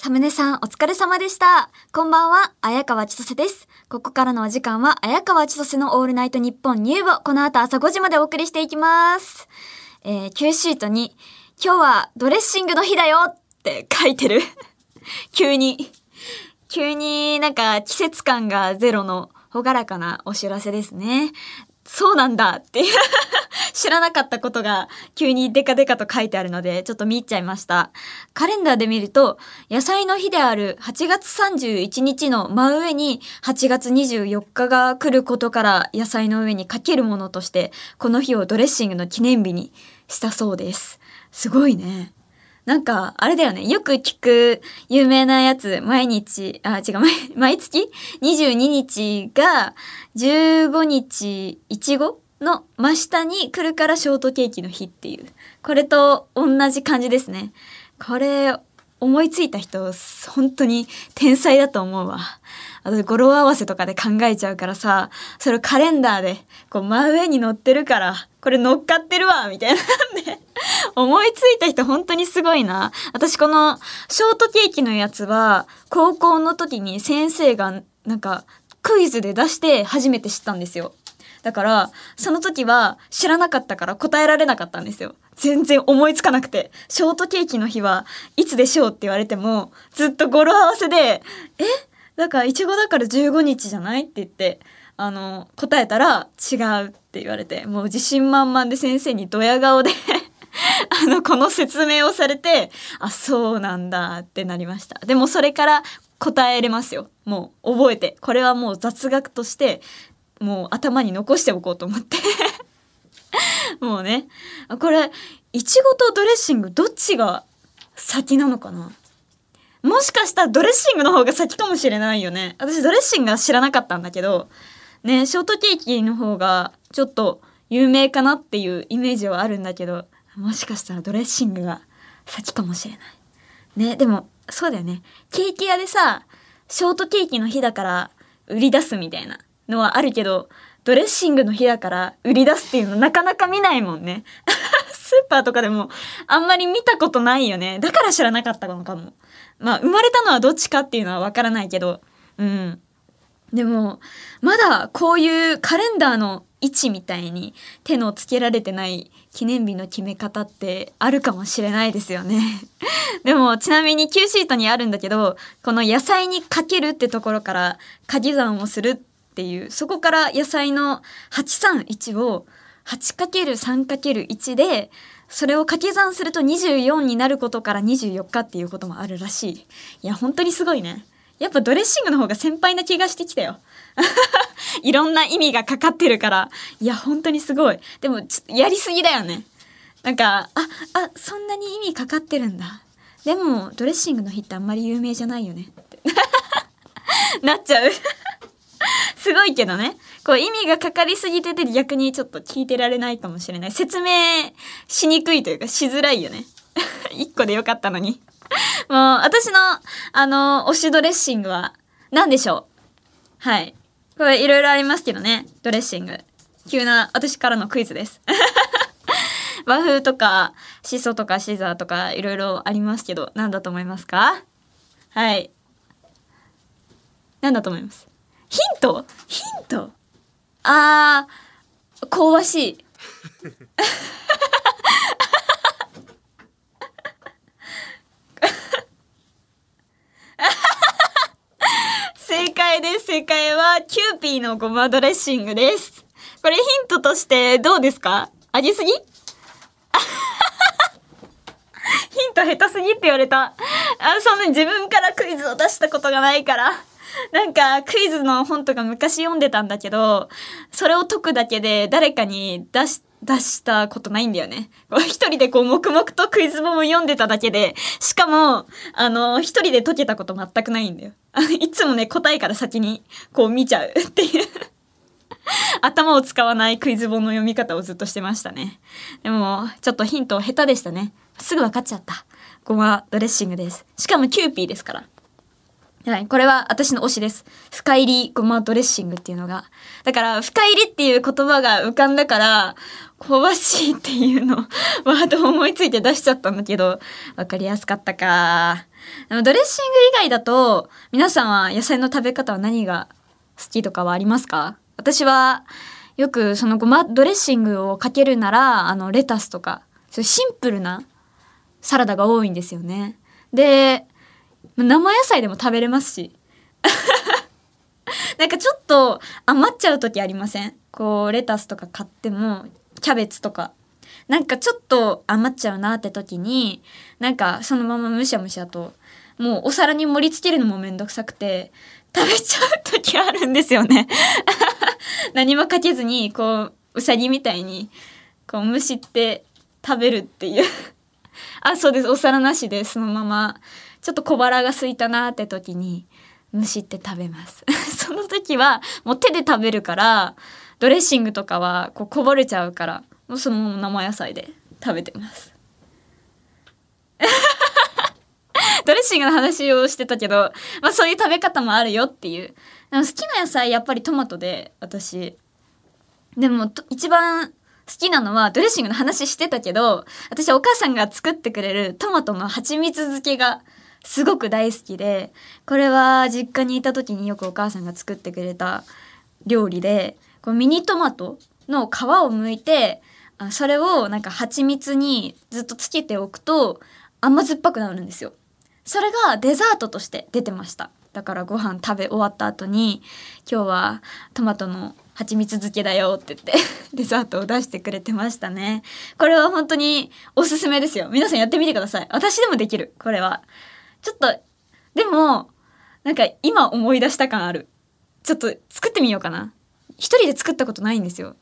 サムネさん、お疲れ様でした。こんばんは、綾川千歳です。ここからのお時間は、綾川千歳のオールナイトニッポンニューをこの後朝5時までお送りしていきます。えー、Q シートに、今日はドレッシングの日だよって書いてる。急に。急になんか季節感がゼロの朗らかなお知らせですね。そうなんだっていう 知らなかったことが急にデカデカと書いてあるのでちょっと見入っちゃいました。カレンダーで見ると野菜の日である8月31日の真上に8月24日が来ることから野菜の上にかけるものとしてこの日をドレッシングの記念日にしたそうです。すごいね。なんか、あれだよね。よく聞く有名なやつ、毎日、あ、違う、毎 毎月 ?22 日が15日、いちごの真下に来るからショートケーキの日っていう。これと同じ感じですね。これ、思いついた人、本当に天才だと思うわ。あと語呂合わせとかで考えちゃうからさ、それをカレンダーで、こう真上に乗ってるから、これ乗っかってるわ、みたいなんで、思いついた人本当にすごいな。私このショートケーキのやつは、高校の時に先生がなんかクイズで出して初めて知ったんですよ。だから、その時は知らなかったから答えられなかったんですよ。全然思いつかなくて。ショートケーキの日はいつでしょうって言われても、ずっと語呂合わせで、え？だから、いちごだから15日じゃない？って言って、あの、答えたら違うって言われて、もう自信満々で先生にドヤ顔で あの、この説明をされて、あ、そうなんだってなりました。でもそれから答えれますよ。もう覚えて。これはもう雑学として、もう頭に残しておこうと思って。もうね。これ、いちごとドレッシングどっちが先なのかな？もしかしたらドレッシングの方が先かもしれないよね。私ドレッシングは知らなかったんだけど、ね、ショートケーキの方がちょっと有名かなっていうイメージはあるんだけど、もしかしたらドレッシングが先かもしれない。ね、でも、そうだよね。ケーキ屋でさ、ショートケーキの日だから売り出すみたいなのはあるけど、ドレッシングの日だから売り出すっていうのなかなか見ないもんね。スーパーとかでもあんまり見たことないよね。だから知らなかったのかも。まあ、生まれたのはどっちかっていうのはわからないけど、うん。でも、まだこういうカレンダーの位置みたいに手のつけられてない記念日の決め方ってあるかもしれないですよね。でも、ちなみに Q シートにあるんだけど、この野菜にかけるってところから掛け算をするっていう、そこから野菜の831を 8×3×1 で、それを掛け算すると24になることから24日っていうこともあるらしい。いや、本当にすごいね。やっぱドレッシングの方が先輩な気がしてきたよ。いろんな意味がかかってるから。いや、本当にすごい。でも、ちょっとやりすぎだよね。なんか、あ、あ、そんなに意味かかってるんだ。でも、ドレッシングの日ってあんまり有名じゃないよね。って なっちゃう。すごいけどね。こう意味がかかりすぎてて逆にちょっと聞いてられないかもしれない。説明しにくいというかしづらいよね。一個でよかったのに。もう私のあの推しドレッシングは何でしょうはい。これいろいろありますけどね。ドレッシング。急な私からのクイズです。和風とかシソとかシザーとかいろいろありますけど何だと思いますか？はい。何だと思います？ヒント？ヒント？あー、香ばしい。正解です。正解は、キューピーのごまドレッシングです。これヒントとしてどうですか？あげすぎ？ヒント下手すぎって言われた。あ、そんなに自分からクイズを出したことがないから。なんかクイズの本とか昔読んでたんだけど、それを解くだけで誰かに出し、出したことないんだよね。一人でこう黙々とクイズ本を読んでただけで、しかも、あの、一人で解けたこと全くないんだよ。いつもね、答えから先にこう見ちゃう っていう。頭を使わないクイズ本の読み方をずっとしてましたね。でも、ちょっとヒント下手でしたね。すぐ分かっちゃった。ごまドレッシングです。しかもキューピーですから。はい、これは私の推しです。深煎りごまドレッシングっていうのが。だから、深煎りっていう言葉が浮かんだから、香ばしいっていうの、ワードを思いついて出しちゃったんだけど、わかりやすかったか。でもドレッシング以外だと、皆さんは野菜の食べ方は何が好きとかはありますか？私は、よくそのごまドレッシングをかけるなら、あの、レタスとか、そういうシンプルなサラダが多いんですよね。で、生野菜でも食べれますし。なんかちょっと余っちゃう時ありません？こうレタスとか買ってもキャベツとか。なんかちょっと余っちゃうなって時になんかそのままむしゃむしゃともうお皿に盛り付けるのもめんどくさくて食べちゃう時あるんですよね。何もかけずにこううさぎみたいにこうむしって食べるっていう。あそうです。お皿なしでそのままちょっと小腹が空いたなって時にむしって食べます。その時はもう手で食べるからドレッシングとかはこうこぼれちゃうからもうそのまま生野菜で食べてます。ドレッシングの話をしてたけど、まあ、そういう食べ方もあるよっていう。好きな野菜やっぱりトマトで私。でも一番好きなのはドレッシングの話してたけど私お母さんが作ってくれるトマトの蜂蜜漬けがすごく大好きでこれは実家にいた時によくお母さんが作ってくれた料理でこうミニトマトの皮を剥いてそれをなんか蜂蜜にずっとつけておくと甘酸っぱくなるんですよ。それがデザートとして出てました。だからご飯食べ終わった後に今日はトマトの蜂蜜漬けだよって言って デザートを出してくれてましたね。これは本当におすすめですよ。皆さんやってみてください。私でもできる。これは。ちょっと、でも、なんか今思い出した感ある。ちょっと作ってみようかな。一人で作ったことないんですよ。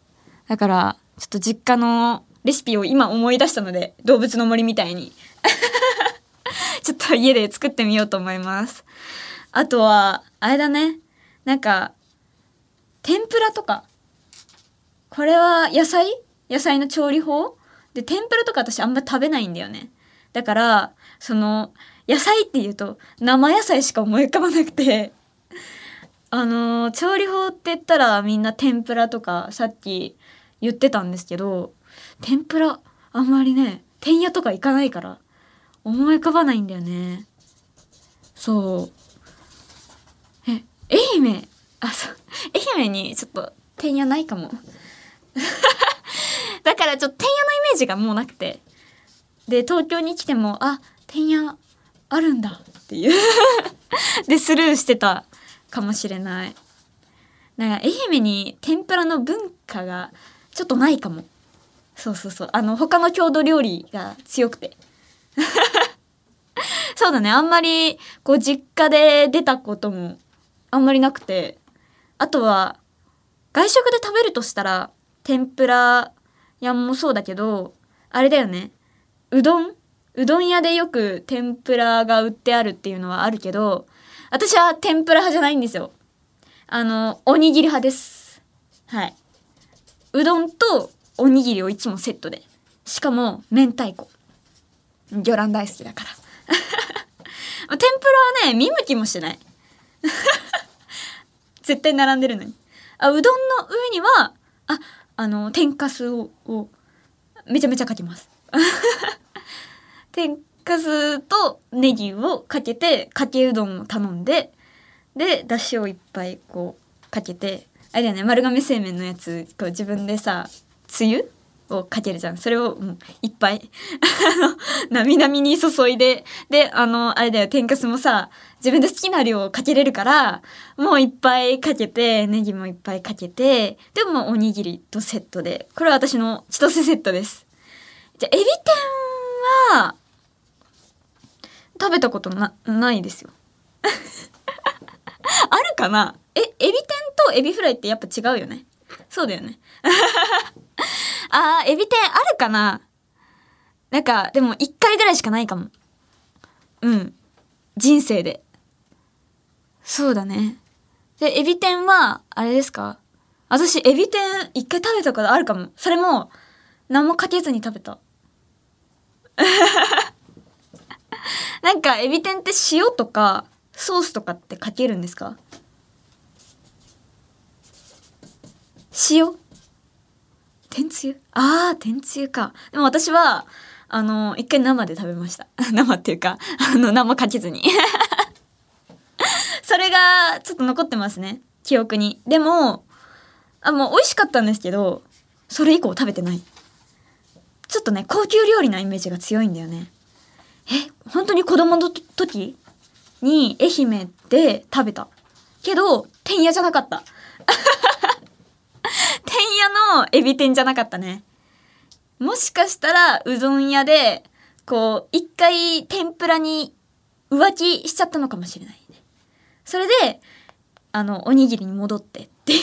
だから、ちょっと実家のレシピを今思い出したので、動物の森みたいに。ちょっと家で作ってみようと思います。あとは、あれだね。なんか、天ぷらとか。これは野菜？野菜の調理法？で、天ぷらとか私あんま食べないんだよね。だから、その、野菜って言うと生野菜しか思い浮かばなくて。あのー調理法って言ったらみんな天ぷらとかさっき言ってたんですけど天ぷらあんまりね天屋とか行かないから思い浮かばないんだよね。そう。え愛媛？あそう。愛媛にちょっと天屋ないかも。だからちょっと天屋のイメージがもうなくて。で東京に来てもあ天屋あるんだ。っていう。でスルーしてたかもしれない。なんか愛媛に天ぷらの文化がちょっとないかも。そうそうそう。あの他の郷土料理が強くて。そうだね。あんまりこう実家で出たこともあんまりなくて。あとは外食で食べるとしたら天ぷら屋もそうだけどあれだよね。うどんうどん屋でよく天ぷらが売ってあるっていうのはあるけど私は天ぷら派じゃないんですよ。あのおにぎり派です。はい。うどんとおにぎりをいつもセットで。しかも明太子。魚卵大好きだから。天ぷらはね見向きもしない。絶対並んでるのに。あうどんの上にはああの天かすををめちゃめちゃかけます。天かすとネギをかけてかけうどんを頼んででだしをいっぱいこうかけてあれだよね丸亀製麺のやつこう自分でさつゆをかけるじゃん。それを、う、いっぱい。なみなみに注いでであのあれだよ天かすもさ自分で好きな量をかけれるからもういっぱいかけてネギもいっぱいかけてでもおにぎりとセットで。これは私の千歳セットです。じゃあエビ天は食べたことなないですよ。あるかな？えエビ天とエビフライってやっぱ違うよね。そうだよね。あーエビ天あるかな？なんかでも1回ぐらいしかないかも。うん。人生で。そうだね。でエビ天はあれですか？私エビ天1回食べたことあるかも。それも何もかけずに食べた。なんかエビ天って塩とかソースとかってかけるんですか？塩？天つゆ？あー天つゆか。でも私はあの一回生で食べました。生っていうかあの生かけずに。それがちょっと残ってますね。記憶に。でもあもう美味しかったんですけどそれ以降食べてない。ちょっとね高級料理なイメージが強いんだよね。え本当に子供の時？に愛媛で食べた。けど天屋じゃなかった。天屋のエビ天じゃなかったね。もしかしたらうどん屋でこう一回天ぷらに浮気しちゃったのかもしれないね。それであのおにぎりに戻ってって。い う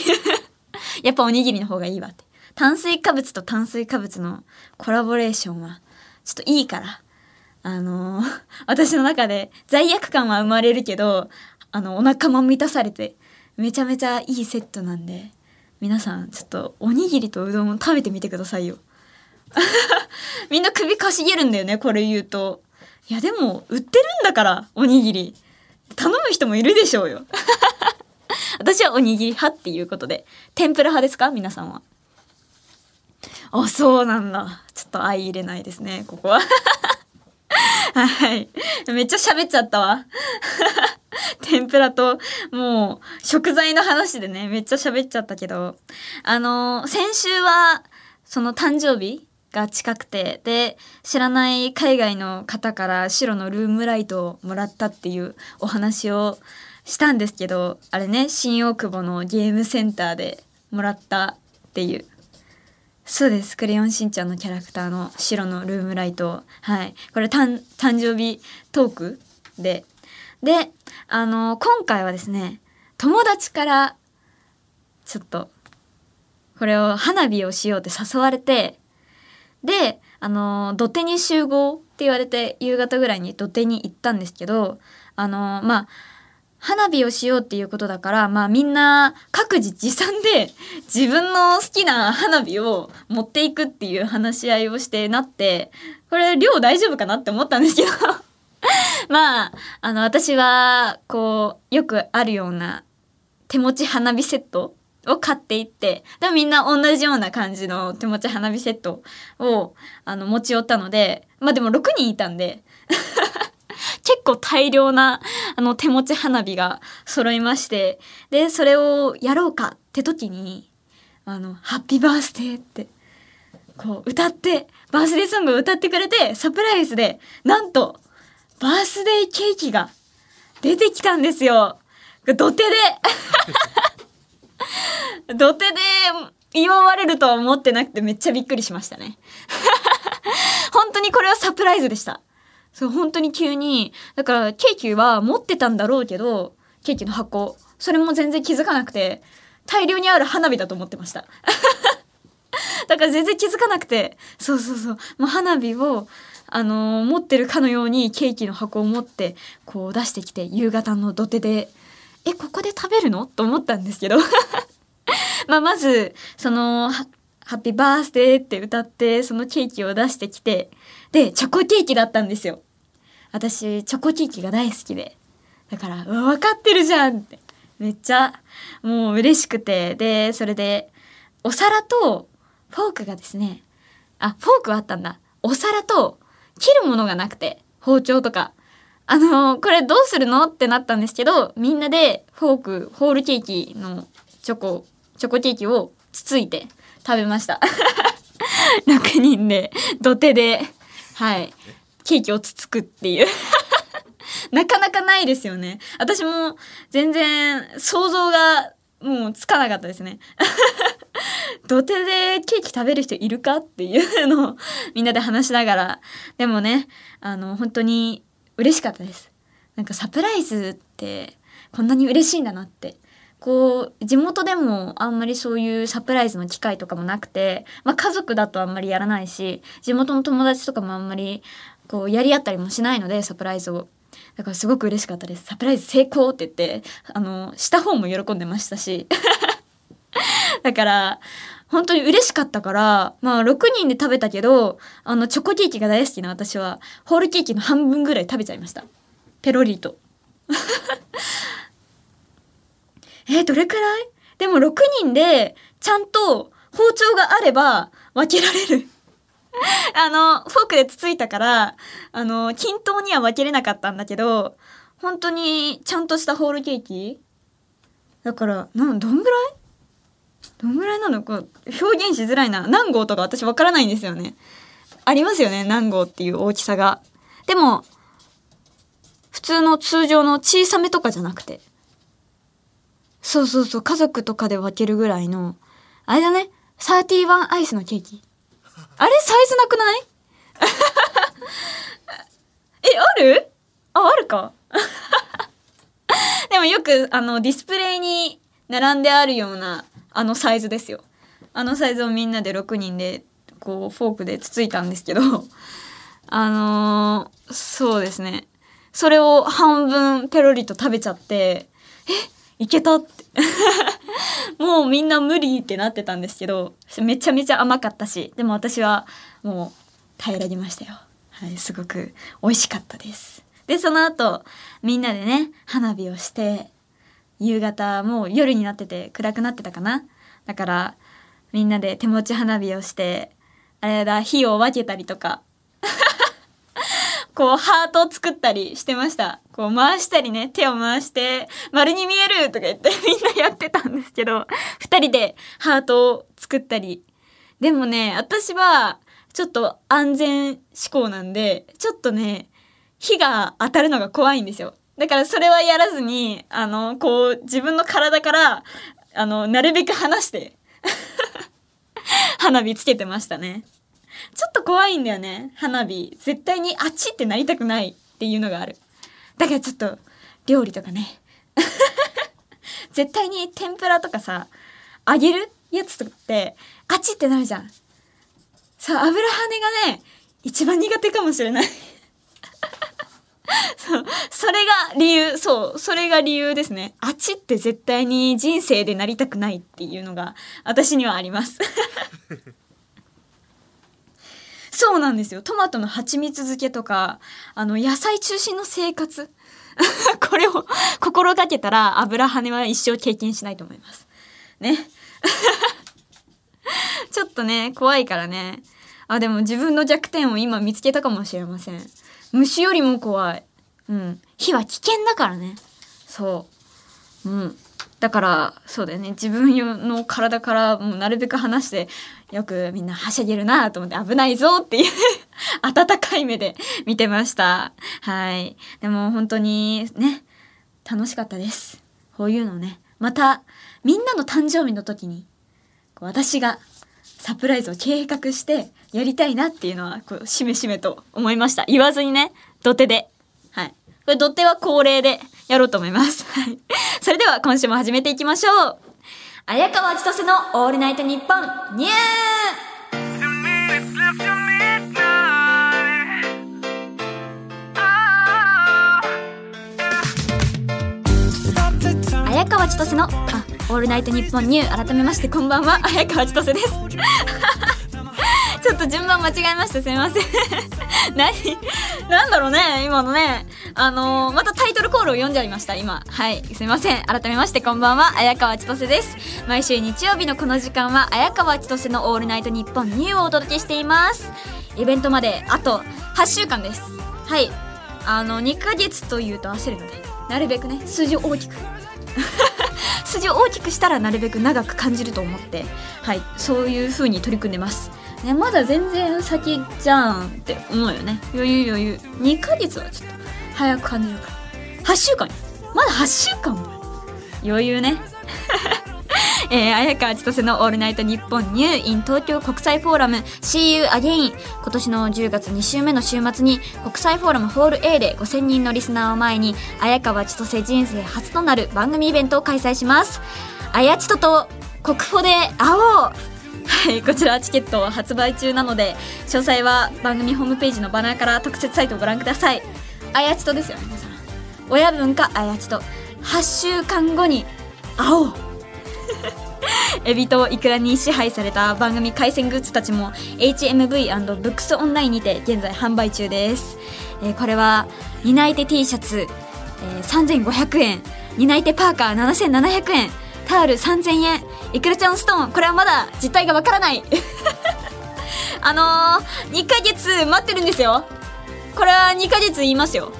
やっぱおにぎりの方がいいわって。炭水化物と炭水化物のコラボレーションはちょっといいから。あのー、私の中で罪悪感は生まれるけどあのお腹も満たされてめちゃめちゃいいセットなんで皆さんちょっとおにぎりとうどんを食べてみてくださいよ。みんな首かしげるんだよねこれ言うと。いやでも売ってるんだからおにぎり。頼む人もいるでしょうよ。私はおにぎり派っていうことで天ぷら派ですか？皆さんは。あそうなんだ。ちょっと相入れないですねここは。はい。めっちゃ喋っちゃったわ。天ぷらともう食材の話でねめっちゃ喋っちゃったけど。あの先週はその誕生日が近くてで知らない海外の方から白のルームライトをもらったっていうお話をしたんですけどあれね新大久保のゲームセンターでもらったっていう。そうです。クレヨンしんちゃんのキャラクターの白のルームライト。はい。これ誕生日トークで。で、あの、今回はですね、友達からちょっと、これを花火をしようって誘われて、で、あの、土手に集合って言われて、夕方ぐらいに土手に行ったんですけど、あの、まあ、花火をしようっていうことだから、まあみんな各自持参で 自分の好きな花火を持っていくっていう話し合いをしてなって、これ量大丈夫かなって思ったんですけど。まあ、あの私はこうよくあるような手持ち花火セットを買っていって、でもみんな同じような感じの手持ち花火セットをあの持ち寄ったので、まあでも6人いたんで結構大量なあの手持ち花火が揃いましてでそれをやろうかって時にあの「ハッピーバースデー」ってこう歌ってバースデーソングを歌ってくれてサプライズでなんとバースデーケーキが出てきたんですよ。土手で 土手で祝われるとは思ってなくてめっちゃびっくりしましたね。本当にこれはサプライズでした。そう、本当に急に。だから、ケーキは持ってたんだろうけど、ケーキの箱。それも全然気づかなくて、大量にある花火だと思ってました。だから全然気づかなくて、そうそうそう。もう花火を、あのー、持ってるかのようにケーキの箱を持って、こう出してきて、夕方の土手で、え、ここで食べるの？と思ったんですけど。まあ、まず、その、ハッピーバースデーって歌って、そのケーキを出してきて、で、チョコケーキだったんですよ。私、チョコケーキが大好きで。だから、わ、分かってるじゃんって。めっちゃ、もう嬉しくて。で、それで、お皿とフォークがですね、あ、フォークはあったんだ。お皿と切るものがなくて、包丁とか。あのこれどうするのってなったんですけど、みんなでフォーク、ホールケーキのチョコ、チョコケーキをつついて食べました。6人で土手ではい。ケーキをつつくっていう。なかなかないですよね。私も全然想像がもうつかなかったですね。土手でケーキ食べる人いるかっていうのをみんなで話しながら。でもねあの本当に嬉しかったです。なんかサプライズってこんなに嬉しいんだなって。こう地元でもあんまりそういうサプライズの機会とかもなくて、まあ、家族だとあんまりやらないし地元の友達とかもあんまりこうやり合ったりもしないのでサプライズを。だからすごく嬉しかったです。サプライズ成功って言って、あの、した方も喜んでましたし。だから、本当に嬉しかったから、まあ6人で食べたけど、あの、チョコケーキが大好きな私は、ホールケーキの半分ぐらい食べちゃいました。ペロリと。えーどれくらい？でも6人で、ちゃんと包丁があれば分けられる。あの、フォークでつついたから、あの、均等には分けれなかったんだけど、本当にちゃんとしたホールケーキ？だから、なん、どんぐらい？どんぐらいなのか？表現しづらいな。何号とか私わからないんですよね。ありますよね、何号っていう大きさが。でも、普通の通常の小さめとかじゃなくて。そうそうそう、家族とかで分けるぐらいの、あれだね、31アイスのケーキ。あれ？サイズなくない？え、ある？あ、あるか？でもよく、あの、ディスプレイに並んであるような、あのサイズですよ。あのサイズをみんなで6人で、こう、フォークでつついたんですけど、あのーそうですね。それを半分ペロリと食べちゃって、え、いけたって。もうみんな無理ってなってたんですけど、めちゃめちゃ甘かったし、でも私はもう耐えられましたよ。はい、すごく美味しかったです。で、その後、みんなでね、花火をして、夕方、もう夜になってて暗くなってたかな。だから、みんなで手持ち花火をして、あれだ、火を分けたりとか、こう、ハートを作ったりしてました。こう、回したりね、手を回して、丸に見えるとか言って みんなやってたんですけど、二人でハートを作ったり。でもね、私は、ちょっと安全志向なんで、ちょっとね、火が当たるのが怖いんですよ。だからそれはやらずに、あの、こう、自分の体から、あの、なるべく離して、花火つけてましたね。ちょっと怖いんだよね、花火。絶対にあっちってなりたくないっていうのがある。だからちょっと、料理とかね。絶対に天ぷらとかさ、揚げるやつとかって、あっちってなるじゃん。そう、油跳ねがね、一番苦手かもしれない。そう、それが理由、そう、それが理由ですね。あっちって絶対に人生でなりたくないっていうのが、私にはあります。そうなんですよ。トマトの蜂蜜漬けとか、あの、野菜中心の生活。これを心がけたら油跳ねは一生経験しないと思います。ね。ちょっとね、怖いからね。あ、でも自分の弱点を今見つけたかもしれません。虫よりも怖い。うん。火は危険だからね。そう。うん。だから、そうだよね。自分の体からもうなるべく離して、よくみんなはしゃげるなと思って危ないぞっていう温かい目で見てました。はい。でも本当にね、楽しかったです。こういうのね。また、みんなの誕生日の時に、私がサプライズを計画してやりたいなっていうのは、こう、しめしめと思いました。言わずにね、土手で。これ土手は恒例でやろうと思います。はい。それでは今週も始めていきましょう。綾川千歳のオールナイトニッポンニュー綾川千歳の、あ、オールナイトニッポンニュー改めましてこんばんは、綾川千歳です。ちょっと順番間違えました。すみません。何？なんだろうね今のね。あのーまたタイトルコールを読んじゃいました、今。はい。すみません。改めましてこんばんは、綾川千歳です。毎週日曜日のこの時間は、綾川千歳のオールナイトニッポンニューをお届けしています。イベントまであと8週間です。はい。あの、2ヶ月というと焦るので、なるべくね、数字を大きく。数字を大きくしたらなるべく長く感じると思ってはいそういう風に取り組んでます、ね、まだ全然先じゃんって思うよね。余裕余裕。2ヶ月はちょっと早く感じるから。8週間まだ8週間も。余裕ね。えー、綾川千歳のオールナイトニッポンニュー in 東京国際フォーラム。See You Again 今年の10月2週目の週末に国際フォーラムホール A で5000人のリスナーを前に綾川千歳人生初となる番組イベントを開催します。綾千歳と国フォで会おう。はい、こちらチケット発売中なので詳細は番組ホームページのバナーから特設サイトをご覧ください。あやちとですよ皆さん。親分かあやちと。8週間後に会おう。エビとイクラに支配された番組回線グッズたちも HMV& ブックスオンラインにて現在販売中です、えーこれは担い手 T シャツ、えー、3500円。担い手パーカー7700円。タオル3000円。いくらちゃんストーンこれはまだ実態がわからない。あのー、2ヶ月待ってるんですよ。これは2ヶ月言いますよ。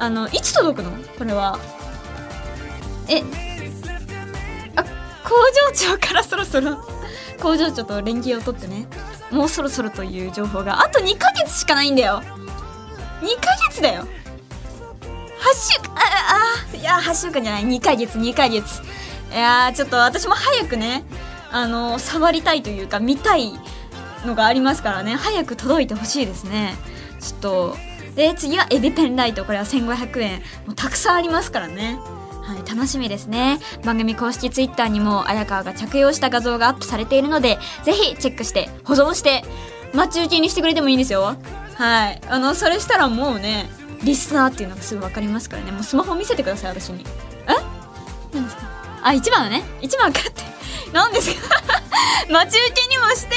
あのいつ届くの？これは。えあ工場長からそろそろ。工場長と連携を取ってね。もうそろそろという情報が。あと2ヶ月しかないんだよ。2ヶ月だよ。8週間ああいや8週間じゃない。2ヶ月2ヶ月。いやちょっと私も早くねあの触りたいというか見たいのがありますからね早く届いてほしいですね。ちょっとで次はエビペンライトこれは1500円。もうたくさんありますからね。はい、楽しみですね。番組公式ツイッターにも綾川が着用した画像がアップされているのでぜひチェックして保存して待ち受けにしてくれてもいいんですよ。はいあのそれしたらもうねリスナーっていうのがすぐ分かりますからね。もうスマホ見せてください私に。え？何ですか？あ1番はね1番買って。何ですか？待ち受けにもして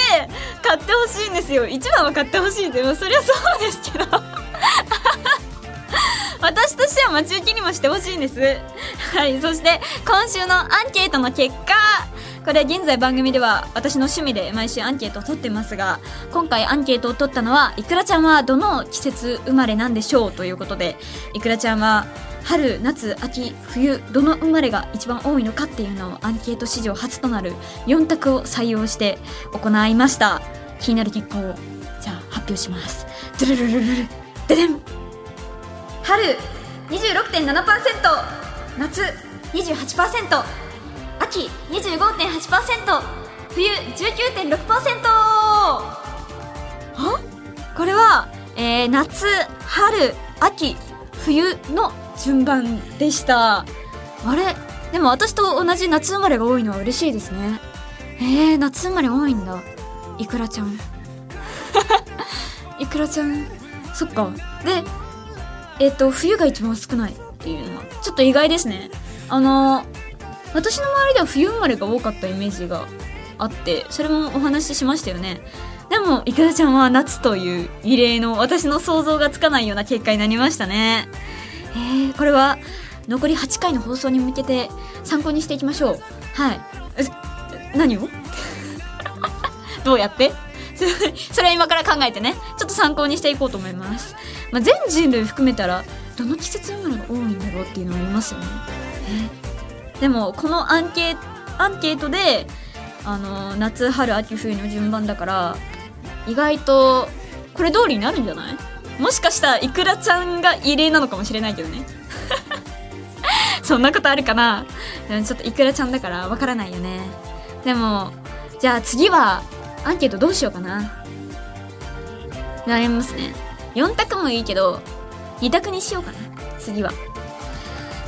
買ってほしいんですよ。1番は買ってほしいでもそりゃそうですけど。私としては待ち受けにもしてほしいんです。はいそして今週のアンケートの結果。これ現在番組では私の趣味で毎週アンケートを取ってますが今回アンケートを取ったのはいくらちゃんはどの季節生まれなんでしょうということでいくらちゃんは春夏秋冬どの生まれが一番多いのかっていうのをアンケート史上初となる4択を採用して行いました。気になる結果をじゃあ発表します。ドゥルルルルルででん。春26.7%夏28%秋25.8%冬19.6%は？これは、えー夏春秋冬の順番でした。あれ？でも私と同じ夏生まれが多いのは嬉しいですね。えー、夏生まれ多いんだ。いくらちゃん。いくらちゃん？そっか。でえっ、と冬が一番少ないっていうのはちょっと意外ですね。あの私の周りでは冬生まれが多かったイメージがあってそれもお話ししましたよね。でもいくらちゃんは夏という異例の私の想像がつかないような結果になりましたねえー、これは残り8回の放送に向けて参考にしていきましょう。はい。何を？どうやって？それは今から考えてね。ちょっと参考にしていこうと思います、まあ、全人類含めたらどの季節生まれが多いんだろうっていうのはありますよね。でもこのアンケーアンケートであの夏春秋冬の順番だから意外とこれ通りになるんじゃない？もしかしたらいくらちゃんが異例なのかもしれないけどね。そんなことあるかな？でもちょっといくらちゃんだからわからないよね。でもじゃあ次はアンケートどうしようかな？悩みますね。4択もいいけど2択にしようかな。次は。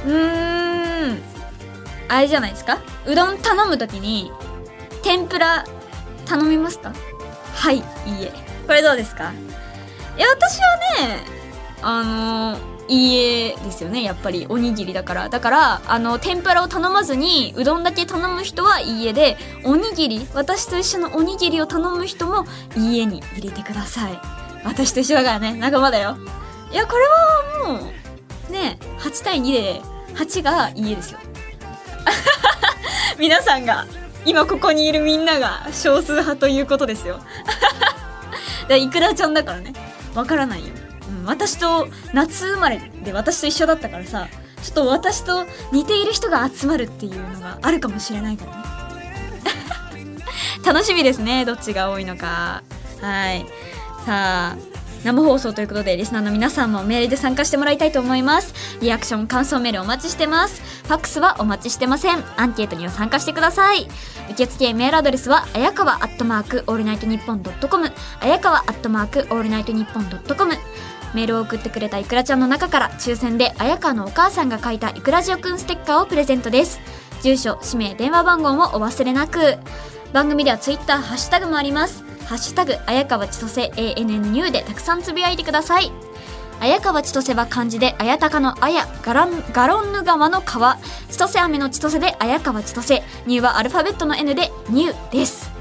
うーん。あれじゃないですか？うどん頼む時に天ぷら頼みますか？はいいいえ。これどうですか？いや私はねあのいいえですよねやっぱり。おにぎりだから。だからあの天ぷらを頼まずにうどんだけ頼む人はいいえでおにぎり私と一緒のおにぎりを頼む人もいいえに入れてください。私と一緒だからね。仲間だよ。いやこれはもうね8対2で8がいいえですよ。皆さんが今ここにいるみんなが少数派ということですよ。でいくらちゃんだからね。わからないよ、うん、私と夏生まれで私と一緒だったからさちょっと私と似ている人が集まるっていうのがあるかもしれないからね。楽しみですねどっちが多いのか。はい。さあ生放送ということでリスナーの皆さんもメールで参加してもらいたいと思います。リアクション感想メールお待ちしてます。ファックスはお待ちしてません。アンケートには参加してください。受付メールアドレスはあやかわアットマークオールナイトニッポンドットコム。あやかわアットマークオールナイトニッポンドットコム。メールを送ってくれたいくらちゃんの中から抽選で綾川のお母さんが書いたいくらじおくんステッカーをプレゼントです。住所氏名電話番号もお忘れなく。番組ではツイッターハッシュタグもあります。ハッシュタグ綾川千歳 ANN ニューでたくさんつぶやいてください。綾川千歳は漢字で綾鷹の綾ガランガロンヌ川の川千歳飴の千歳で綾川千歳ニューはアルファベットの N でニューです。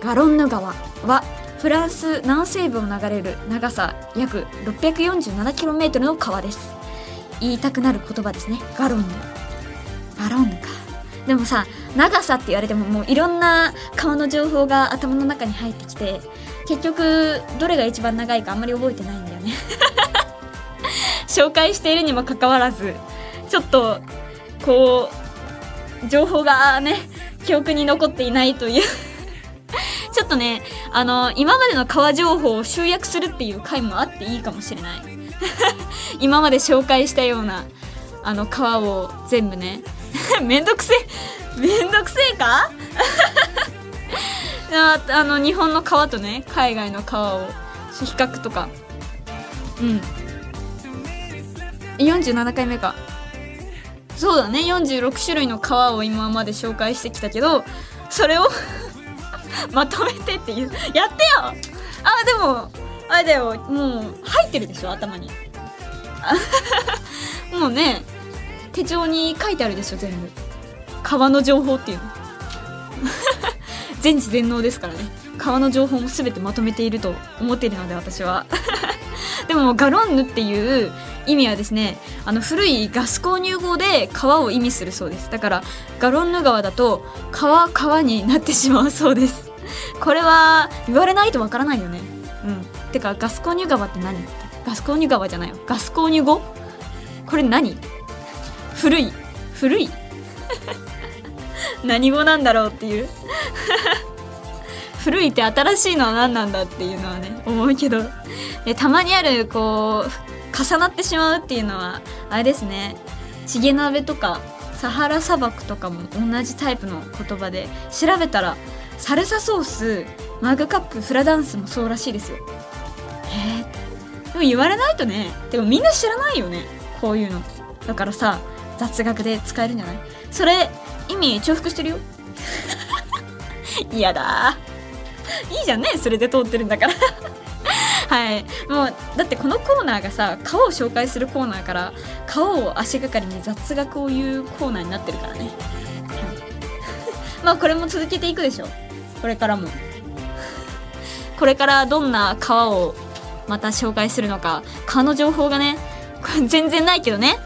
ガロンヌ川はフランス南西部を流れる長さ約 647km の川です。言いたくなる言葉ですね。ガロンヌガロンヌか。でもさ長さって言われてももういろんな川の情報が頭の中に入ってきて結局どれが一番長いかあんまり覚えてないんだよね。紹介しているにもかかわらずちょっとこう情報がね記憶に残っていないという。ちょっとねあの今までの川情報を集約するっていう回もあっていいかもしれない。今まで紹介したようなあの川を全部ね めんどくせえめんどくせえか？ああの日本の川とね海外の川を比較とか。うん。47回目か。そうだね46種類の川を今まで紹介してきたけどそれを まとめてっていう。やってよ！あでもあれだよもう入ってるでしょ頭に。もうね手帳に書いてあるでしょ全部。川の情報っていうの。全知全能ですからね。川の情報も全てまとめていると思っているので私は。でもガロンヌっていう意味はですねあの古いガス購入語で川を意味するそうです。だからガロンヌ川だと川川になってしまうそうです。これは言われないとわからないよね。うん。てかガス購入川って何？ガス購入川じゃないよ。ガス購入語これ何？古い。古い？何語なんだろうっていう。古いって新しいのは何なんだっていうのはね思うけど。でたまにあるこう重なってしまうっていうのはあれですね。チゲ鍋とかサハラ砂漠とかも同じタイプの言葉で調べたらサルサソースマグカップフラダンスもそうらしいですよ。へえでも言われないとね。でもみんな知らないよね。こういうの。だからさ雑学で使えるんじゃない？それ意味重複してるよ。嫌だ。いいじゃんねそれで通ってるんだから。はい。もうだってこのコーナーがさ川を紹介するコーナーから川を足がかりに雑学を言うコーナーになってるからね、はい、まあこれも続けていくでしょ。これからも。これからどんな川をまた紹介するのか川の情報がねこれ全然ないけどね。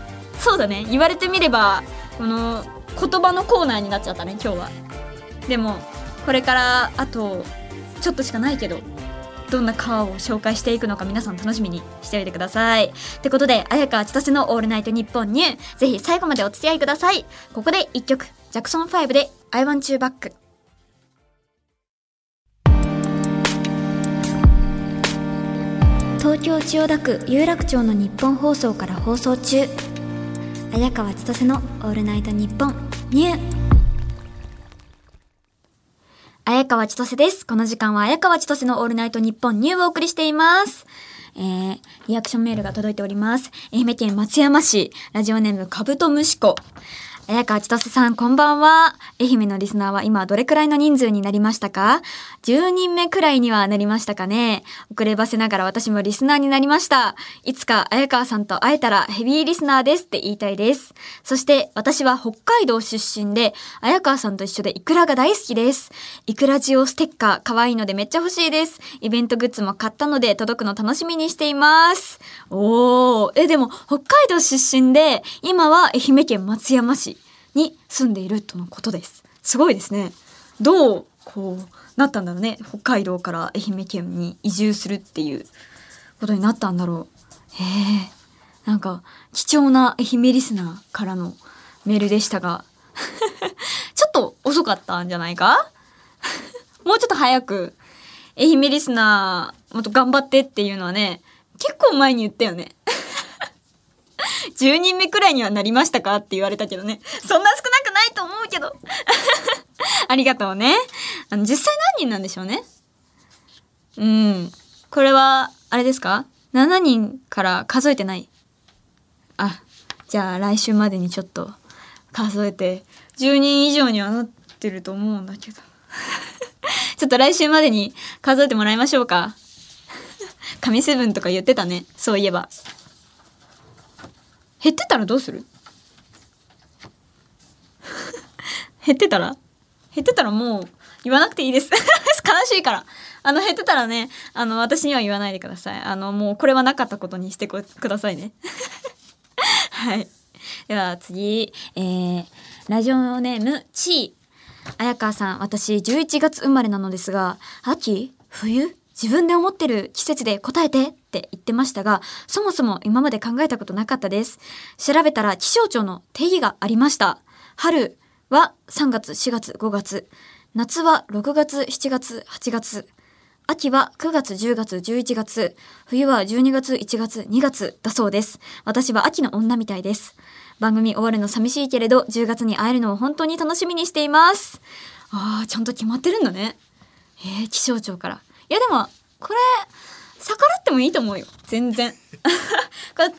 そうだね言われてみればこの言葉のコーナーになっちゃったね今日はでもこれからあとちょっとしかないけどどんな川を紹介していくのか皆さん楽しみにしておいてください。ってことで、綾川千歳のオールナイトニッポンニュー、ぜひ最後までお付き合いください。ここで一曲、ジャクソン5で I want you back。東京千代田区有楽町のニッポン放送から放送中。綾川千歳のオールナイトニッポンニュー。綾川千歳です。この時間は綾川千歳のオールナイトニッポンニューをお送りしています。えー、リアクションメールが届いております。愛媛県松山市、ラジオネームカブトムシコ。綾川千歳さん、こんばんは。愛媛のリスナーは今どれくらいの人数になりましたか ?10 人目くらいにはなりましたかね遅ればせながら私もリスナーになりました。いつか綾川さんと会えたらヘビーリスナーですって言いたいです。そして私は北海道出身で、綾川さんと一緒でイクラが大好きです。イクラジオステッカー可愛いのでめっちゃ欲しいです。イベントグッズも買ったので届くの楽しみにしています。おー、え、でも北海道出身で、今は愛媛県松山市に住んでいるとのことです。すごいですね。どう、こう、なったんだろうね。北海道から愛媛県に移住するっていうことになったんだろう。へえ。なんか、貴重な愛媛リスナーからのメールでしたが、ちょっと遅かったんじゃないか？もうちょっと早く、愛媛リスナー、もっと頑張ってっていうのはね、結構前に言ったよね。10人目くらいにはなりましたかって言われたけどね。そんな少なくないと思うけど。ありがとうね。あの、実際何人なんでしょうね。うん。これは、あれですか ?7 人から数えてない。あ、じゃあ来週までにちょっと数えて、10人以上にはなってると思うんだけど。ちょっと来週までに数えてもらいましょうか。神セブンとか言ってたね。そういえば。減ってたらどうする？減ってたら？減ってたらもう言わなくていいです。悲しいから。あの、減ってたらね、あの、私には言わないでください。あの、もうこれはなかったことにしてくださいね。はい。では次、えー、ラジオネーム、ちー。綾川さん、私11月生まれなのですが、秋？冬？自分で思ってる季節で答えてって言ってましたが、そもそも今まで考えたことなかったです。調べたら気象庁の定義がありました。春は3月、4月、5月。夏は6月、7月、8月。秋は9月、10月、11月。冬は12月、1月、2月だそうです。私は秋の女みたいです。番組終わるの寂しいけれど、10月に会えるのを本当に楽しみにしています。ああ、ちゃんと決まってるんだね。えー、気象庁から。いやでも、これ、逆らってもいいと思うよ。全然。ただ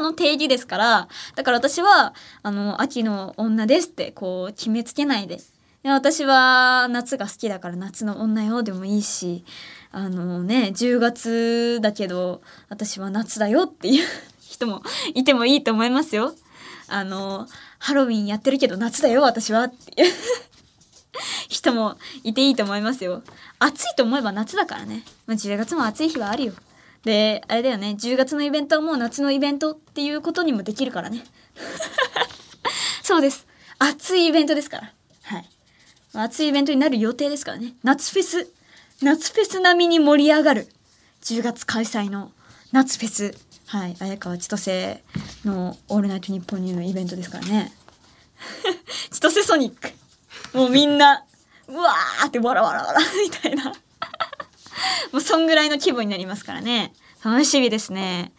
の定義ですから、だから私は、あの、秋の女ですって、こう、決めつけないで。いや私は夏が好きだから夏の女よでもいいし、あのね、10月だけど、私は夏だよっていう 人もいてもいいと思いますよ。あの、ハロウィンやってるけど夏だよ私はっていう 人もいていいと思いますよ。暑いと思えば夏だからね。まあ、10月も暑い日はあるよ。で、あれだよね、10月のイベントはもう夏のイベントっていうことにもできるからね。そうです。暑いイベントですから。はい。暑いイベントになる予定ですからね。夏フェス。夏フェス並みに盛り上がる。10月開催の夏フェス。はい。綾川千歳のオールナイトニッポンニューのイベントですからね。千歳ソニック。もうみんな、うわーってわらわらわらみたいな。もうそんぐらいの規模になりますからね。楽しみですね。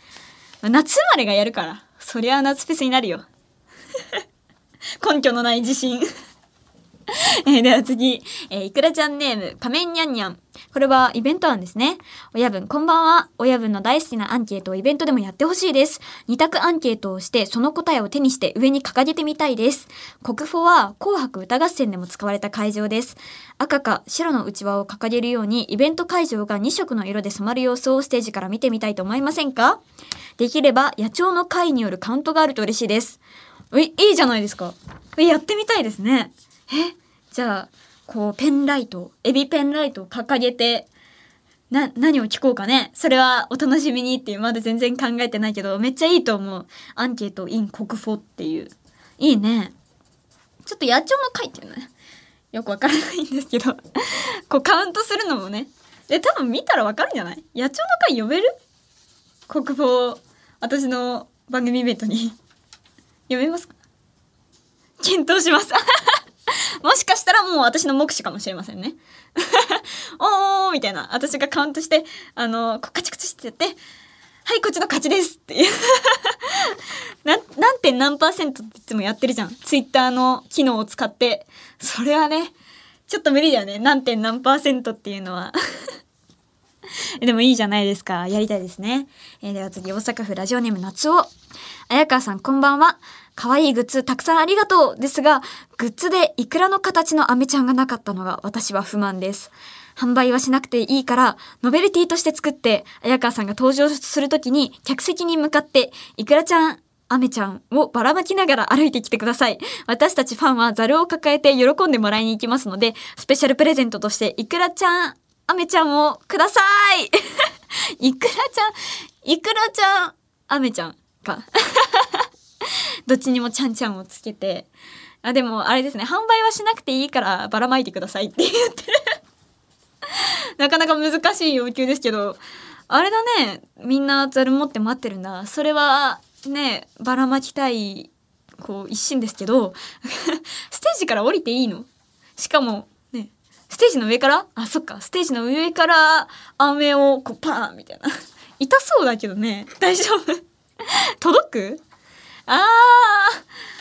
夏生まれがやるから。そりゃ夏フェスになるよ。根拠のない自信。えーでは次、えーいくらちゃんネーム、仮面にゃんにゃん。これはイベント案ですね。親分、こんばんは。親分の大好きなアンケートをイベントでもやってほしいです。二択アンケートをして、その答えを手にして上に掲げてみたいです。国フォは紅白歌合戦でも使われた会場です。赤か白の内輪を掲げるように、イベント会場が2色の色で染まる様子をステージから見てみたいと思いませんか？できれば、野鳥の会によるカウントがあると嬉しいです。え、いいじゃないですか。やってみたいですね。え、じゃあ、こう、ペンライト、エビペンライトを掲げて、な、何を聞こうかね。それはお楽しみにっていう、まだ全然考えてないけど、めっちゃいいと思う。アンケート in 国フォっていう。いいね。ちょっと野鳥の会っていうのね。よくわからないんですけど、こうカウントするのもね。え、多分見たらわかるんじゃない？野鳥の会呼べる？国フォ私の番組イベントに。呼べますか？検討します。もしかしたらもう私の目視かもしれませんね。おーみたいな。私がカウントして、あの、こカチカチってやって、はい、こっちの勝ちですっていう。な、何点何パーセントっていつもやってるじゃん。ツイッターの機能を使って。それはね、ちょっと無理だよね。何点何パーセントっていうのは。でもいいじゃないですか。やりたいですね。えーでは次、大阪府ラジオネーム夏尾。綾川さん、こんばんは。可愛いグッズたくさんありがとうですが、グッズでイクラの形のアメちゃんがなかったのが私は不満です。販売はしなくていいから、ノベルティとして作って、綾川さんが登場するときに客席に向かって、イクラちゃん、アメちゃんをばらまきながら歩いてきてください。私たちファンはザルを抱えて喜んでもらいに行きますので、スペシャルプレゼントとして、イクラちゃん、アメちゃんをください イクラちゃん、イクラちゃん、アメちゃんか。どっちにもちゃんちゃんをつけて。あ、でもあれですね、販売はしなくていいからばらまいてくださいって言って。る。なかなか難しい要求ですけど、あれだね、みんなザル持って待ってるんだ。それはね、ばらまきたい、こう一心ですけど、ステージから降りていいの？しかも、ね、ステージの上から？あ、そっか、ステージの上から飴をこうパーンみたいな。痛そうだけどね、大丈夫？届く？あー、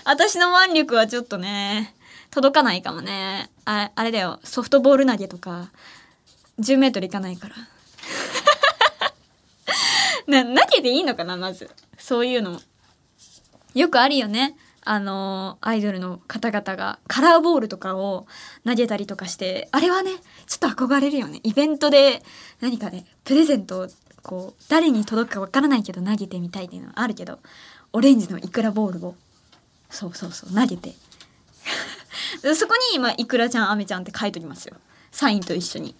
私の腕力はちょっとね、届かないかもね。ああれだよ、ソフトボール投げとか、10メートルいかないから。な、投げていいのかな、まず。そういうの。よくあるよね。あのアイドルの方々がカラーボールとかを投げたりとかして、あれはね、ちょっと憧れるよね。イベントで何かね、プレゼントをこう、誰に届くかわからないけど投げてみたいっていうのはあるけど、オレンジのイクラボールを、そうそうそう、投げて。そこに、まあ、イクラちゃん、アメちゃんって書いときますよ。サインと一緒に。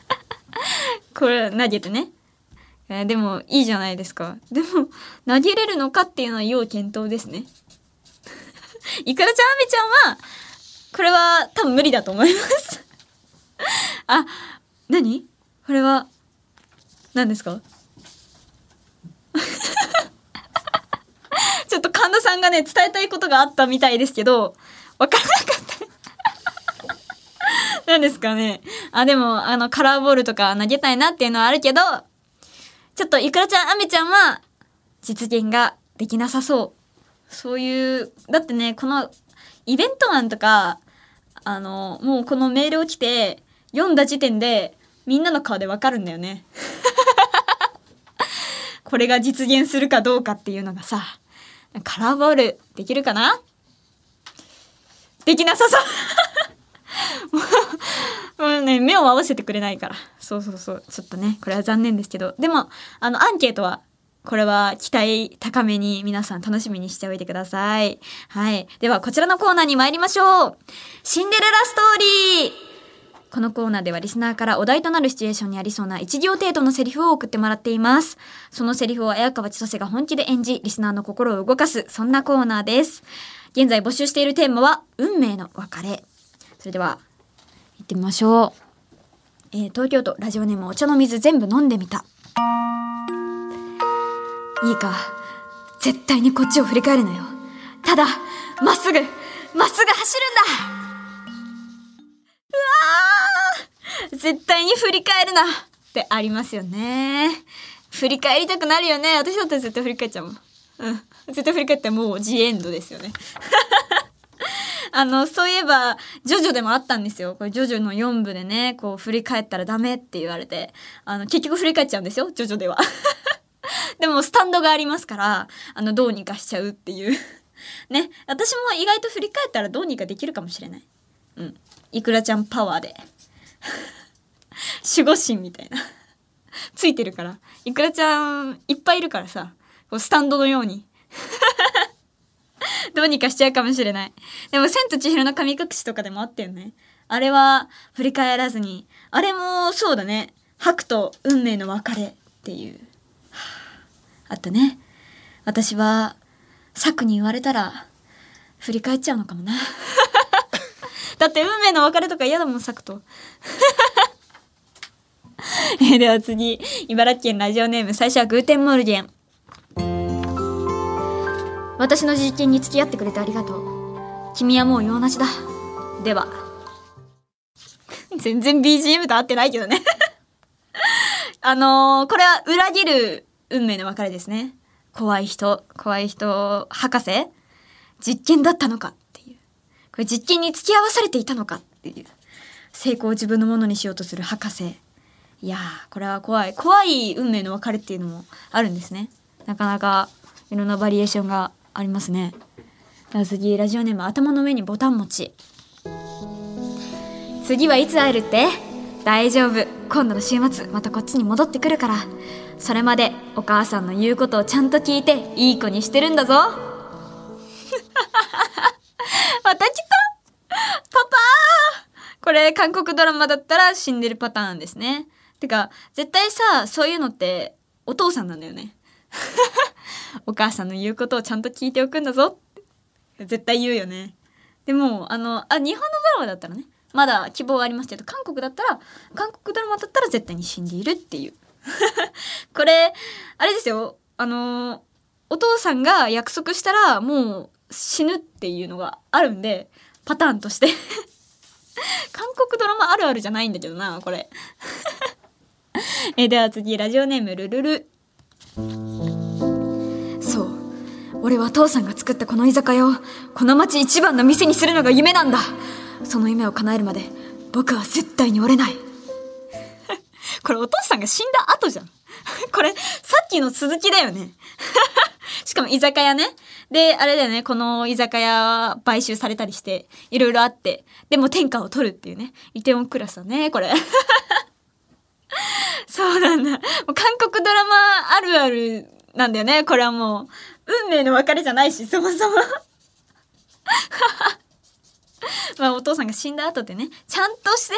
これ投げてね。えでもいいじゃないですか。でも投げれるのかっていうのは要検討ですね。いくらちゃんあめちゃんはこれは多分無理だと思います。あ、何？これは何ですか？ちょっと神田さんがね伝えたいことがあったみたいですけどわからなかった。何ですかね。あ、でも、あの、カラーボールとか投げたいなっていうのはあるけど、ちょっと、いくらちゃん、あめちゃんは、実現ができなさそう。そういう、だってね、この、イベント案とか、あの、もうこのメールを来て、読んだ時点で、みんなの顔でわかるんだよね。これが実現するかどうかっていうのがさ、カラーボール、できるかな？できなさそう もうね、目を合わせてくれないから。そうそうそう。ちょっとね、これは残念ですけど。でも、あの、アンケートは、これは期待高めに皆さん楽しみにしておいてください。はい。では、こちらのコーナーに参りましょう。シンデレラストーリーこのコーナーではリスナーからお題となるシチュエーションにありそうな一行程度のセリフを送ってもらっています。そのセリフを綾川千歳が本気で演じ、リスナーの心を動かす、そんなコーナーです。現在募集しているテーマは、運命の別れ。それでは、行ってみましょう。えー東京都ラジオネームお茶の水全部飲んでみた。いいか、絶対にこっちを振り返るなよ。ただ、まっすぐ、まっすぐ走るんだうわー絶対に振り返るなってありますよね。振り返りたくなるよね。私だったら絶対振り返っちゃうもん。うん。絶対振り返ってもうジエンドですよね。あの、そういえば、ジョジョでもあったんですよ。これ、ジョジョの4部でね、こう、振り返ったらダメって言われて、あの、結局振り返っちゃうんですよ、ジョジョでは。でも、スタンドがありますから、あの、どうにかしちゃうっていう。ね。私も意外と振り返ったらどうにかできるかもしれない。うん。いくらちゃんパワーで。守護神みたいな。ついてるから。いくらちゃん、いっぱいいるからさ、こうスタンドのように。どうにかしちゃうかもしれない。でも、千と千尋の神隠しとかでもあったよね。あれは、振り返らずに。あれも、そうだね。白と運命の別れっていう。ああったね。私は、策に言われたら、振り返っちゃうのかもな。だって、運命の別れとか嫌だもん、策と。え では次、茨城県ラジオネーム、最初はグーテンモルゲン。私の実験に付き合ってくれてありがとう。君はもう用なしだ。では。全然 BGM と合ってないけどね。あのー、これは裏切る運命の別れですね。怖い人、怖い人、博士実験だったのかっていう。これ実験に付き合わされていたのかっていう。成功を自分のものにしようとする博士。いやー、これは怖い。怖い運命の別れっていうのもあるんですね。なかなかいろんなバリエーションがありますね。次、ラジオネーム頭の上にボタン持ち。次はいつ会えるって？大丈夫。今度の週末、またこっちに戻ってくるから。それまでお母さんの言うことをちゃんと聞いて、いい子にしてるんだぞ。また来たパパーこれ韓国ドラマだったら死んでるパターンですね。てか、絶対さ、そういうのってお父さんなんだよね。お母さんの言うことをちゃんと聞いておくんだぞ絶対言うよね。でも、あの、あ、日本のドラマだったらね、まだ希望はありますけど、韓国だったら、韓国ドラマだったら絶対に死んでいるっていう。これ、あれですよ、あの、お父さんが約束したらもう死ぬっていうのがあるんで、パターンとして。韓国ドラマあるあるじゃないんだけどな、これ。え では次、ラジオネームルルル。そう。俺は父さんが作ったこの居酒屋を、この町一番の店にするのが夢なんだ。その夢を叶えるまで、僕は絶対に折れない。これお父さんが死んだ後じゃん。これ、さっきの続きだよね。しかも居酒屋ね。で、あれだよね、この居酒屋買収されたりして、いろいろあって、でも天下を取るっていうね、イテウォンクラスだね、これ。そうなんだ。もう韓国ドラマあるあるなんだよね、これはもう。運命の別れじゃないし、そもそも。まあ、お父さんが死んだ後でね、ちゃんとして。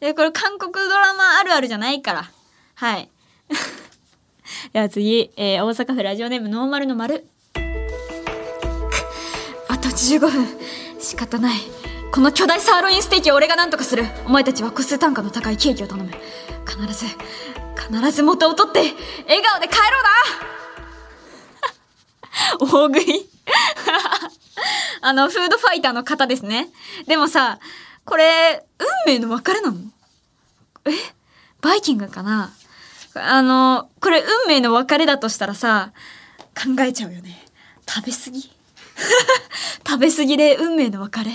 で、これ韓国ドラマあるあるじゃないから。はい。では次、えー、大阪府ラジオネームノーマルの丸。あと15分。仕方ない。この巨大サーロインステーキを俺が何とかする。お前たちは個数単価の高いケーキを頼む。必ず、必ず元を取って、笑顔で帰ろうな 大食い。あの、フードファイターの方ですね。でもさ、これ、運命の別れなの？え？バイキングかな？あの、これ運命の別れだとしたらさ、考えちゃうよね。食べ過ぎ 食べ過ぎで運命の別れ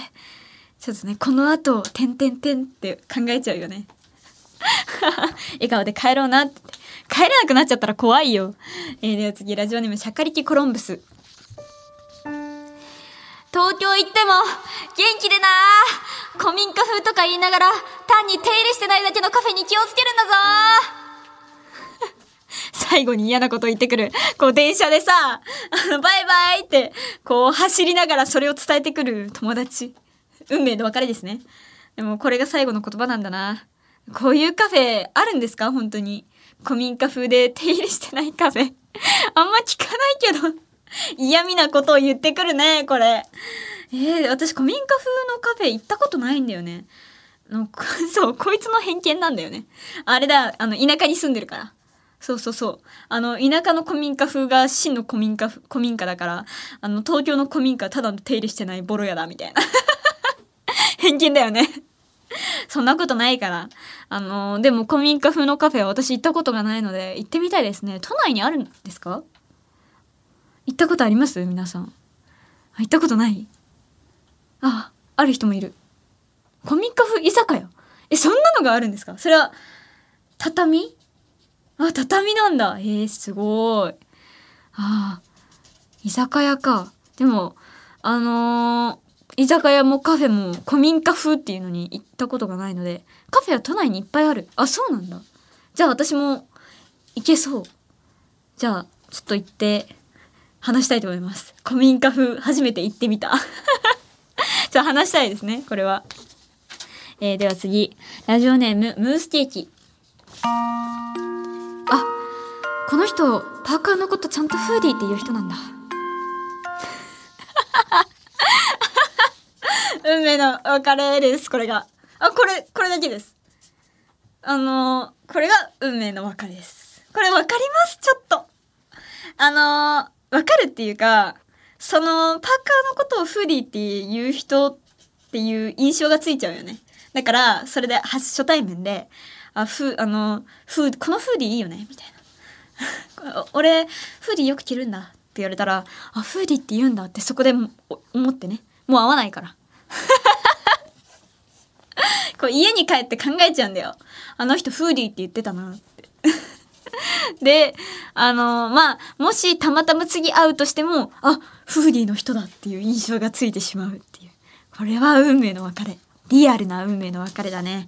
ちょっとね、この後、てんてんてんって考えちゃうよね。笑顔で帰ろうなって。帰れなくなっちゃったら怖いよ。えー、では次、ラジオネーム、シャカリキコロンブス。東京行っても、元気でな古民家風とか言いながら、単に手入れしてないだけのカフェに気をつけるんだぞ 最後に嫌なこと言ってくる。こう電車でさ、あの、バイバイって、こう走りながらそれを伝えてくる友達。運命の別れですね。でもこれが最後の言葉なんだな。こういうカフェあるんですか？本当に。古民家風で手入れしてないカフェ。あんま聞かないけど。嫌味なことを言ってくるね、これ。えー、私古民家風のカフェ行ったことないんだよね。の そう、こいつの偏見なんだよね。あれだ、あの、田舎に住んでるから。そうそうそう。あの、田舎の古民家風が真の古民家、古民家だから、あの、東京の古民家ただの手入れしてないボロ屋だ、みたいな。偏見だよね。そんなことないから。あの、でも古民家風のカフェは私行ったことがないので、行ってみたいですね。都内にあるんですか？行ったことあります？皆さん。行ったことない？あ、ある人もいる。古民家風居酒屋？え、そんなのがあるんですか？それは、畳？あ、畳なんだ。えー、すごい。ああ、居酒屋か。でも、あのー居酒屋もカフェも古民家風っていうのに行ったことがないので、カフェは都内にいっぱいある。あ、そうなんだ。じゃあ私も行けそう。じゃあ、ちょっと行って話したいと思います。古民家風初めて行ってみた。じゃあ話したいですね、これは。えー、では次、ラジオネーム、ムースケーキ。あ、この人、パーカーのことちゃんとフーディーっていう人なんだ。運命の別れです、これが。あ、これ、これだけです。あのこれが運命の別れです。これわかります？ちょっと。あのーわかるっていうか、その、パーカーのことをフーディーっていう人っていう印象がついちゃうよね。だから、それで初対面で、あ、フあの、フー、このフーディーいいよね？みたいな。俺、フーディーよく着るんだって言われたら、あ、フーディーって言うんだってそこで思ってね。もう会わないから。こう家に帰って考えちゃうんだよ。あの人フーディーって言ってたなって。で、あのまあ、もしたまたま次会うとしても、あ、フーディーの人だっていう印象がついてしまうっていう。これは運命の別れ。リアルな運命の別れだね。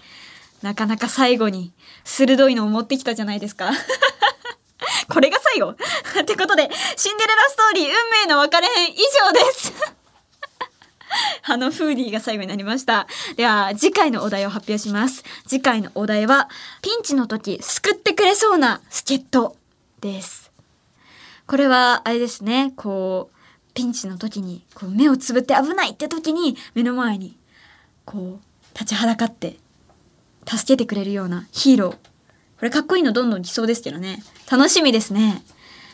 なかなか最後に鋭いのを持ってきたじゃないですか。これが最後ってことで、シンデレラストーリー運命の別れ編以上です。あのフーディーが最後になりました。では、次回のお題を発表します。次回のお題は、ピンチの時、救ってくれそうな助っ人です。これは、あれですね、こう、ピンチの時に、こう、目をつぶって危ないって時に、目の前に、こう、立ちはだかって、助けてくれるようなヒーロー。これかっこいいのどんどん来そうですけどね。楽しみですね。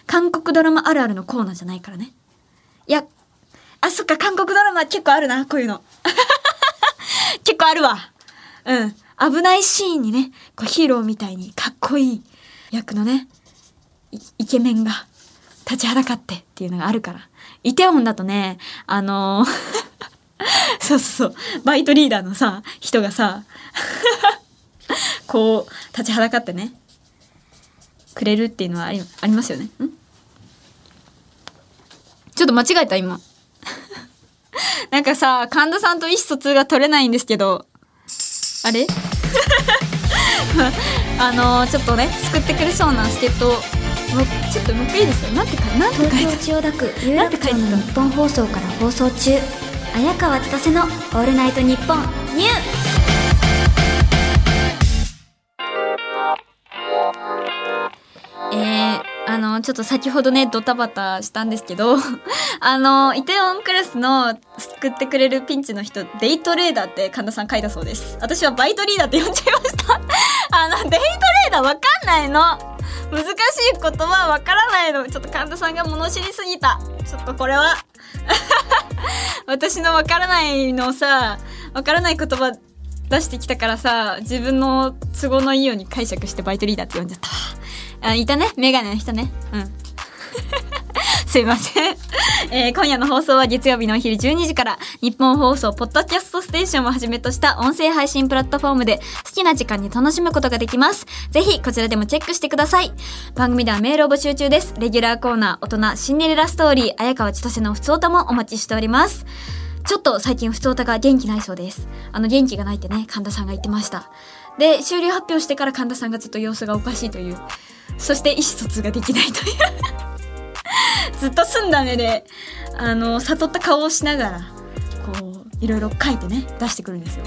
韓国ドラマあるあるのコーナーじゃないからね。いや、あ、そっか、韓国ドラマ結構あるな、こういうの。結構あるわ。うん。危ないシーンにね、こうヒーローみたいにかっこいい役のね、イケメンが立ちはだかってっていうのがあるから。イテウォンだとね、あのー そうそうそう、バイトリーダーのさ、人がさ、こう、立ちはだかってね、くれるっていうのはありありますよね。ん？ちょっと間違えた、今。なんかさ、神田さんと意思疎通が取れないんですけど、あれ？あのちょっとね、救ってくれそうな助っ人ちょっともういいですか？なんてか、なんて書い東て京千代田区有楽町の日本放送から放送中。綾川千歳の「オールナイトニッポンニュー」あの、ちょっと先ほどね、ドタバタしたんですけど、あの、イテウォンクラスの救ってくれるピンチの人、デイトレーダーって神田さん書いたそうです。私はバイトリーダーって呼んじゃいました。あの、デイトレーダーわかんないの。難しい言葉わからないの。ちょっと神田さんが物知りすぎた。ちょっとこれは。私のわからないのさ、わからない言葉出してきたからさ、自分の都合のいいように解釈してバイトリーダーって呼んじゃったわ。あ、いたね。メガネの人ね。うん。すいません。えー今夜の放送は月曜日のお昼12時から日本放送ポッドキャストステーションをはじめとした音声配信プラットフォームで好きな時間に楽しむことができます。ぜひこちらでもチェックしてください。番組ではメールを募集中です。レギュラーコーナー大人シンデレラストーリー綾川千歳のふつおたもお待ちしております。ちょっと最近ふつおたが元気ないそうです。あの元気がないってね、神田さんが言ってました。で、終了発表してから神田さんがずっと様子がおかしいという。そして意思疎通ができないという。ずっと澄んだ目で、あの、悟った顔をしながら、こう、いろいろ書いてね、出してくるんですよ。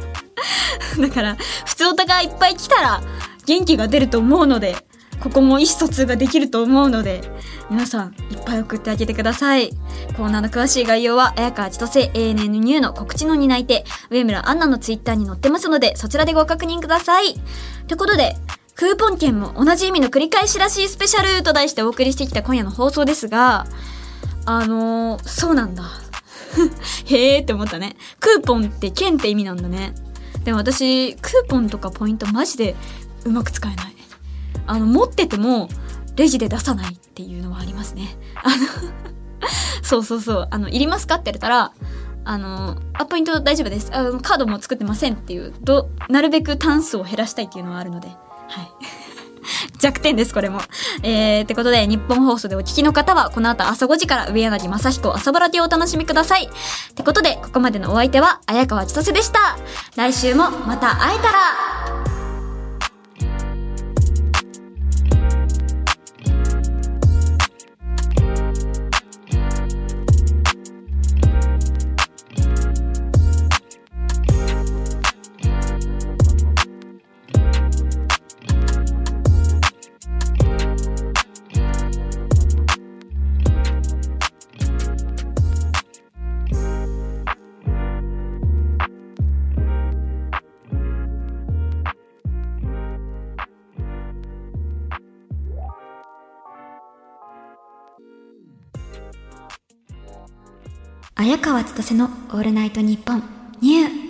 だから、普通おたがいっぱい来たら、元気が出ると思うので、ここも意思疎通ができると思うので、皆さん、いっぱい送ってあげてください。コーナーの詳しい概要は、綾川千歳 ANN ニューの告知の担い手、上村アンナのツイッターに載ってますので、そちらでご確認ください。ということで、クーポン券も同じ意味の繰り返しらしいスペシャルと題してお送りしてきた今夜の放送ですが、あのー、そうなんだ。へーって思ったね。クーポンって券って意味なんだね。でも私、クーポンとかポイントマジでうまく使えない。あの、持ってても、レジで出さないっていうのはありますね。あの、そうそうそう。あの、いりますかって言われたら、あの、あ、ポイント大丈夫です。あの、カードも作ってませんっていう、ど、なるべく単数を減らしたいっていうのはあるので、はい。弱点です、これも。えー、ってことで、日本放送でお聞きの方は、この後朝5時から上柳正彦朝ぼらティをお楽しみください。ってことで、ここまでのお相手は、綾川千歳でした。来週もまた会えたら綾川千歳のオールナイトニッポンニュー。